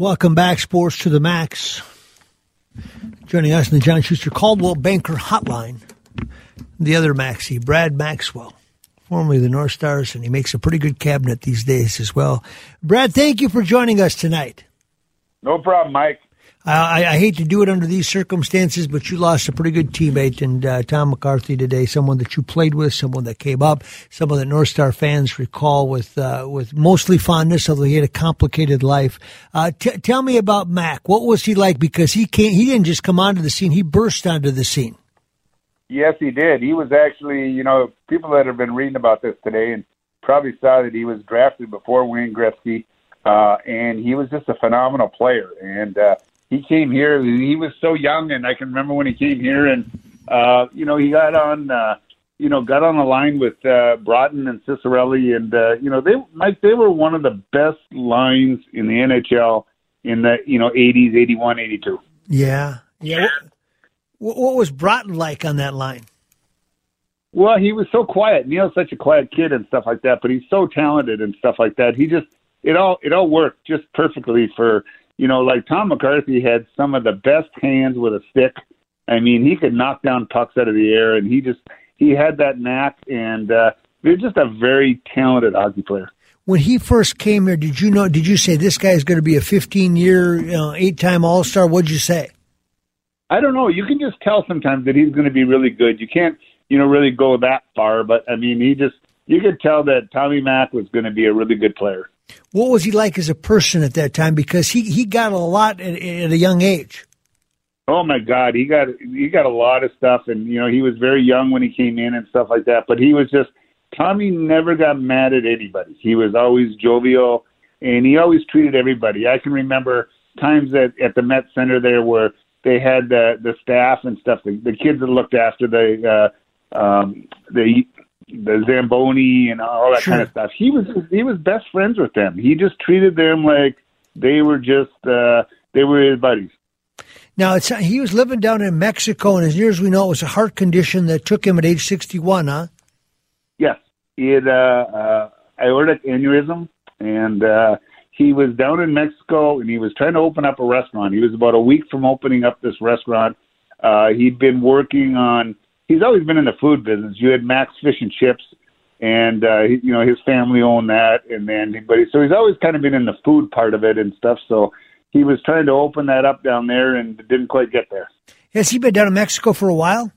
Welcome back, Sports to the Max. Joining us in the John Schuster Coldwell Banker Hotline, the other Maxie, Brad Maxwell, formerly the North Stars, and he makes a pretty good cabinet these days as well. Brad, thank you for joining us tonight. No problem, Mike. I, I, hate to do it under these circumstances, but you lost a pretty good teammate and uh, Tom McCarthy today, someone that you played with, someone that came up, someone that North Star fans recall with uh, with mostly fondness, although he had a complicated life. Uh, t- tell me about Mac. What was he like? Because he can't, he didn't just come onto the scene; he burst onto the scene. Yes, he did. He was actually, you know, people that have been reading about this today and probably saw that he was drafted before Wayne Gretzky, uh, and he was just a phenomenal player. And uh, he came here. He was so young, and I can remember when he came here, and uh, you know, he got on, uh, you know, got on the line with uh, Broten and Ciccarelli, and uh, you know, they Mike, they were one of the best lines in the NHL in the you know 80s, 81, 82. Yeah, yeah. What, what was Broten like on that line? Well, he was so quiet. Neal's such a quiet kid and stuff like that, but he's so talented and stuff like that. He just it all it all worked just perfectly for you know, like Tom McCarthy had some of the best hands with a stick. I mean, he could knock down pucks out of the air, and he just he had that knack, and uh, he was just a very talented hockey player. When he first came here, did you know? Did you say this guy is going to be a 15 year, you know, eight time All Star? What'd you say? I don't know. You can just tell sometimes that he's going to be really good. You can't, you know, really go that far, but I mean, he just you could tell that Tommy Mack was going to be a really good player. What was he like as a person at that time? Because he, he got a lot at, at a young age. Oh my God, he got he got a lot of stuff, and you know he was very young when he came in and stuff like that. But he was just Tommy never got mad at anybody. He was always jovial, and he always treated everybody. I can remember times at at the Met Center there where they had the the staff and stuff, the, the kids that looked after the uh, um, the the Zamboni and all that sure. kind of stuff. He was he was best friends with them. He just treated them like they were just uh, they were his buddies. Now it's he was living down in Mexico, and as near as we know, it was a heart condition that took him at age sixty-one. Huh? Yes, he had uh, uh, aortic aneurysm, and uh, he was down in Mexico, and he was trying to open up a restaurant. He was about a week from opening up this restaurant. Uh, he'd been working on he's always been in the food business. You had Max Fish and Chips, and uh, he, you know his family owned that, and then but he, so he's always kind of been in the food part of it and stuff. So he was trying to open that up down there and didn't quite get there. Has he been down in Mexico for a while?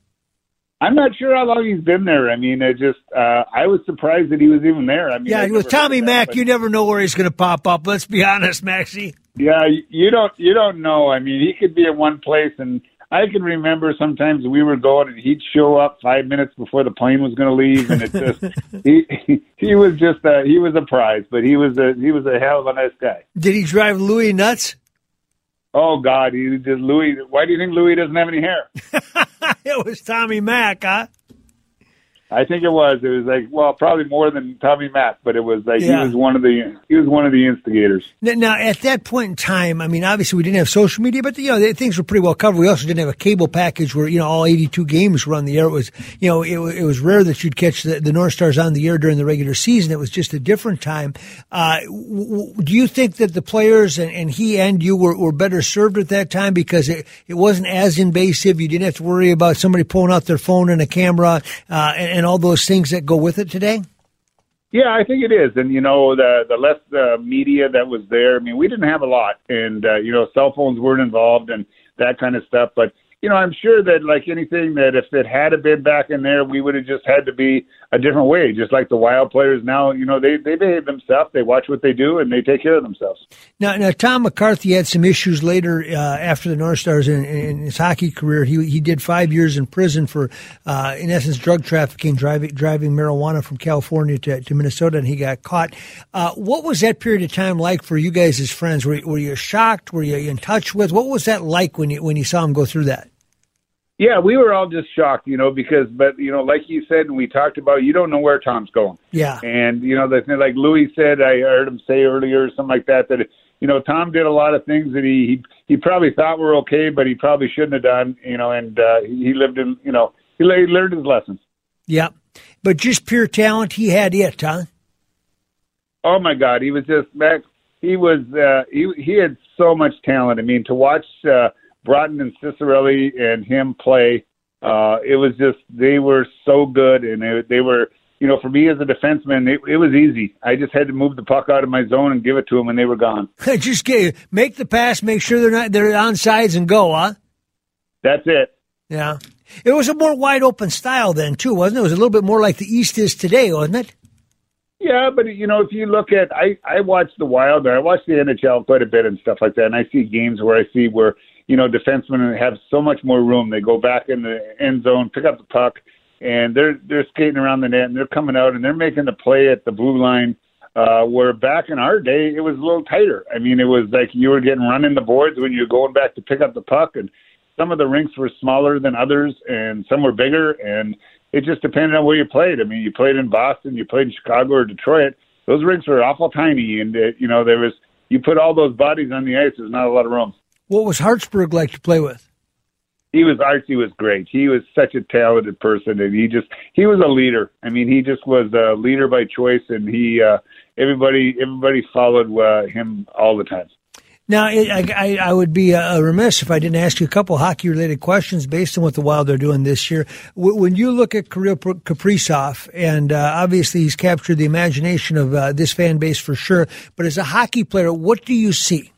I'm not sure how long he's been there. I mean, it just uh, I was surprised that he was even there. I mean, yeah, with Tommy Mack, that, you never know where he's going to pop up. Let's be honest, Maxie. Yeah, you don't you don't know. I mean, he could be in one place and I can remember sometimes we were going and he'd show up five minutes before the plane was going to leave, and it just he, he was just a, he was a prize, but he was a he was a hell of a nice guy. Did he drive Louis nuts? Oh God, he just Louis. Why do you think Louis doesn't have any hair? it was Tommy Mack, huh? I think it was. It was like well, probably more than Tommy Mack, but it was like yeah. he was one of the he was one of the instigators. Now, at that point in time, I mean, obviously we didn't have social media, but you know things were pretty well covered. We also didn't have a cable package where you know all 82 games were on the air. It was you know it, it was rare that you'd catch the, the North Stars on the air during the regular season. It was just a different time. Uh, w- do you think that the players and, and he and you were, were better served at that time because it, it wasn't as invasive? You didn't have to worry about somebody pulling out their phone and a camera uh, and, and all those things that go with it today? Yeah, I think it is, and you know the the less uh, media that was there. I mean, we didn't have a lot, and uh, you know, cell phones weren't involved and that kind of stuff. But you know, I'm sure that like anything that if it had been back in there, we would have just had to be a different way. Just like the Wild players now, you know, they they behave themselves, they watch what they do, and they take care of themselves. Now, now Tom McCarthy had some issues later uh, after the North Stars in, in, his hockey career. He he did five years in prison for, uh, in essence, drug trafficking, driving driving marijuana from California to, to Minnesota, and he got caught. Uh, what was that period of time like for you guys as friends? Were, were you shocked? Were you in touch with? What was that like when you when you saw him go through that? Yeah, we were all just shocked, you know, because, but you know, like you said, and we talked about, you don't know where Tom's going. Yeah. And you know, the thing, like Louis said, I heard him say earlier, or something like that, that you know, Tom did a lot of things that he he, he probably thought were okay, but he probably shouldn't have done, you know, and uh, he lived in, you know, he learned his lessons. Yeah, but just pure talent, he had it, huh? Oh my God, he was just back. He was uh, he he had so much talent. I mean, to watch. uh Broten and Ciccarelli and him play. Uh, it was just they were so good, and they, they were you know for me as a defenseman, it, it was easy. I just had to move the puck out of my zone and give it to them, and they were gone. just get, make the pass, make sure they're not they're on sides, and go. Huh? That's it. Yeah, it was a more wide open style then too, wasn't it? It was a little bit more like the East is today, wasn't it? Yeah, but you know, if you look at, I I watch the Wild, I watch the NHL quite a bit and stuff like that, and I see games where I see where you know, defensemen have so much more room. They go back in the end zone, pick up the puck, and they're they're skating around the net and they're coming out and they're making the play at the blue line. Uh, where back in our day, it was a little tighter. I mean, it was like you were getting run in the boards when you're going back to pick up the puck, and some of the rinks were smaller than others, and some were bigger, and it just depended on where you played. I mean, you played in Boston, you played in Chicago or Detroit. Those rinks were awful tiny, and uh, you know there was you put all those bodies on the ice. There's not a lot of room. What was Hartsburg like to play with? He was Archie was great. He was such a talented person, and he just he was a leader. I mean, he just was a leader by choice, and he uh, everybody everybody followed uh, him all the time. Now, I, I, I would be uh, remiss if I didn't ask you a couple hockey related questions based on what the Wild are doing this year. When you look at Kirill Kaprizov, and uh, obviously he's captured the imagination of uh, this fan base for sure, but as a hockey player, what do you see?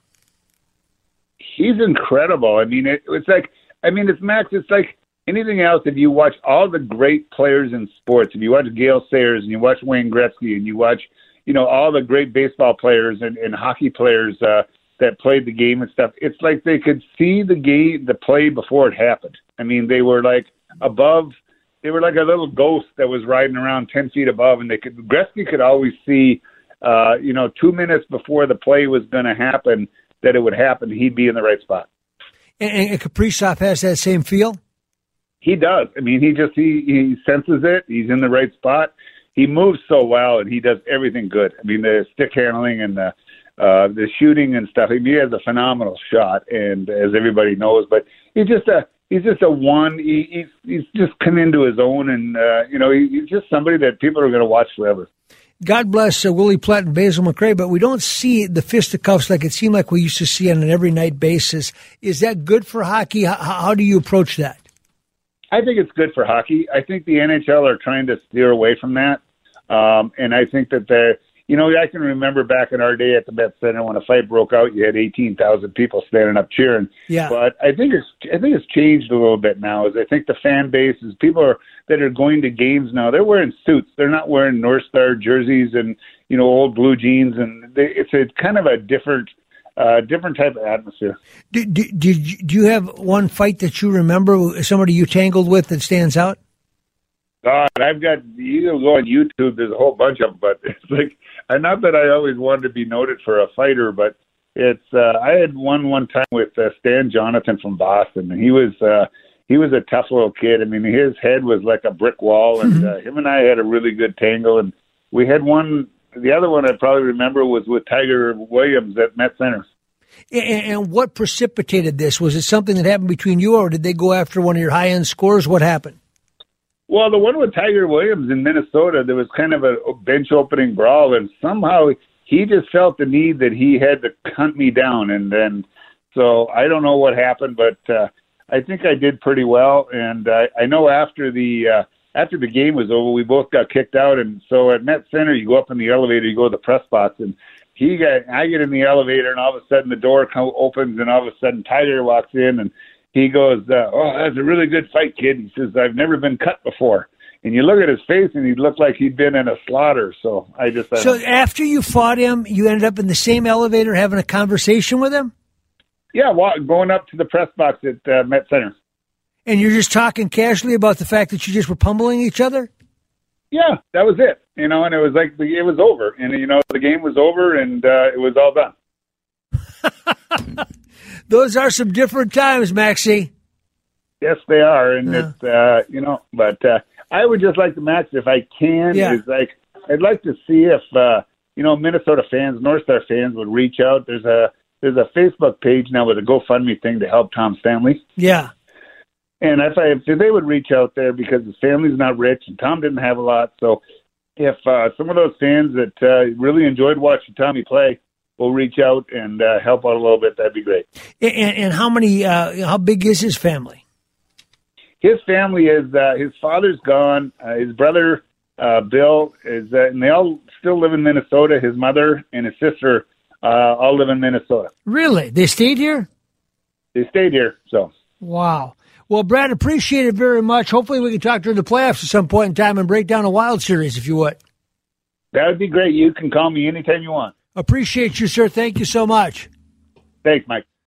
He's incredible. I mean, it, it's like, I mean, it's Max. It's like anything else. If you watch all the great players in sports, if you watch Gale Sayers and you watch Wayne Gretzky and you watch, you know, all the great baseball players and, and hockey players uh, that played the game and stuff, it's like they could see the game, the play before it happened. I mean, they were like above. They were like a little ghost that was riding around ten feet above, and they could. Gretzky could always see, uh, you know, two minutes before the play was going to happen that it would happen, he'd be in the right spot. And, and Kaprizov has that same feel. He does. I mean, he just he he senses it. He's in the right spot. He moves so well, and he does everything good. I mean, the stick handling and the uh, the shooting and stuff. I mean, he has a phenomenal shot, and as everybody knows, but he's just a he's just a one. He, he's he's just come into his own, and uh, you know, he, he's just somebody that people are going to watch forever. God bless uh, Willie Plett and Basil McRae, but we don't see the fisticuffs like it seemed like we used to see on an every night basis. Is that good for hockey? How, how do you approach that? I think it's good for hockey. I think the NHL are trying to steer away from that, um, and I think that they're you know, I can remember back in our day at the Met Center when a fight broke out, you had eighteen thousand people standing up cheering. Yeah. But I think it's I think it's changed a little bit now. Is I think the fan base is people are that are going to games now. They're wearing suits. They're not wearing North Star jerseys and you know old blue jeans, and they, it's a kind of a different. Uh, different type of atmosphere. Did, did, did do you have one fight that you remember? Somebody you tangled with that stands out? God, I've got you can go on YouTube. There's a whole bunch of them, but it's like, and not that I always wanted to be noted for a fighter, but it's. uh I had one one time with uh, Stan Jonathan from Boston, and he was uh he was a tough little kid. I mean, his head was like a brick wall, and mm-hmm. uh, him and I had a really good tangle, and we had one. The other one I probably remember was with Tiger Williams at Met Center. And what precipitated this? Was it something that happened between you, or did they go after one of your high end scores? What happened? Well, the one with Tiger Williams in Minnesota, there was kind of a bench opening brawl, and somehow he just felt the need that he had to hunt me down, and then so I don't know what happened, but uh, I think I did pretty well, and I, I know after the uh, after the game was over, we both got kicked out, and so at Met Center, you go up in the elevator, you go to the press box, and he got I get in the elevator, and all of a sudden the door opens, and all of a sudden Tyler walks in, and he goes, uh, "Oh, that's a really good fight, kid." He says, "I've never been cut before." And you look at his face, and he looked like he'd been in a slaughter. So I just so after you fought him, you ended up in the same elevator having a conversation with him. Yeah, going up to the press box at uh, Met Center. And you're just talking casually about the fact that you just were pummeling each other. Yeah, that was it. You know, and it was like the, it was over, and you know the game was over, and uh, it was all done. those are some different times, Maxie. Yes, they are, and yeah. it's uh, you know, but uh, I would just like to match if I can. Yeah. Is like I'd like to see if uh, you know Minnesota fans, North Star fans would reach out. There's a there's a Facebook page now with a GoFundMe thing to help Tom Stanley. Yeah. And if I if they would reach out there because his family's not rich and Tom didn't have a lot, so if uh, some of those fans that uh, really enjoyed watching Tommy play will reach out and uh, help out a little bit, that'd be great. And, and how many? Uh, how big is his family? His family is uh, his father's gone. Uh, his brother uh, Bill is, uh, and they all still live in Minnesota. His mother and his sister uh, all live in Minnesota. Really, they stayed here. They stayed here. So wow. Well, Brad, appreciate it very much. Hopefully, we can talk during the playoffs at some point in time and break down a wild series, if you would. That would be great. You can call me anytime you want. Appreciate you, sir. Thank you so much. Thanks, Mike.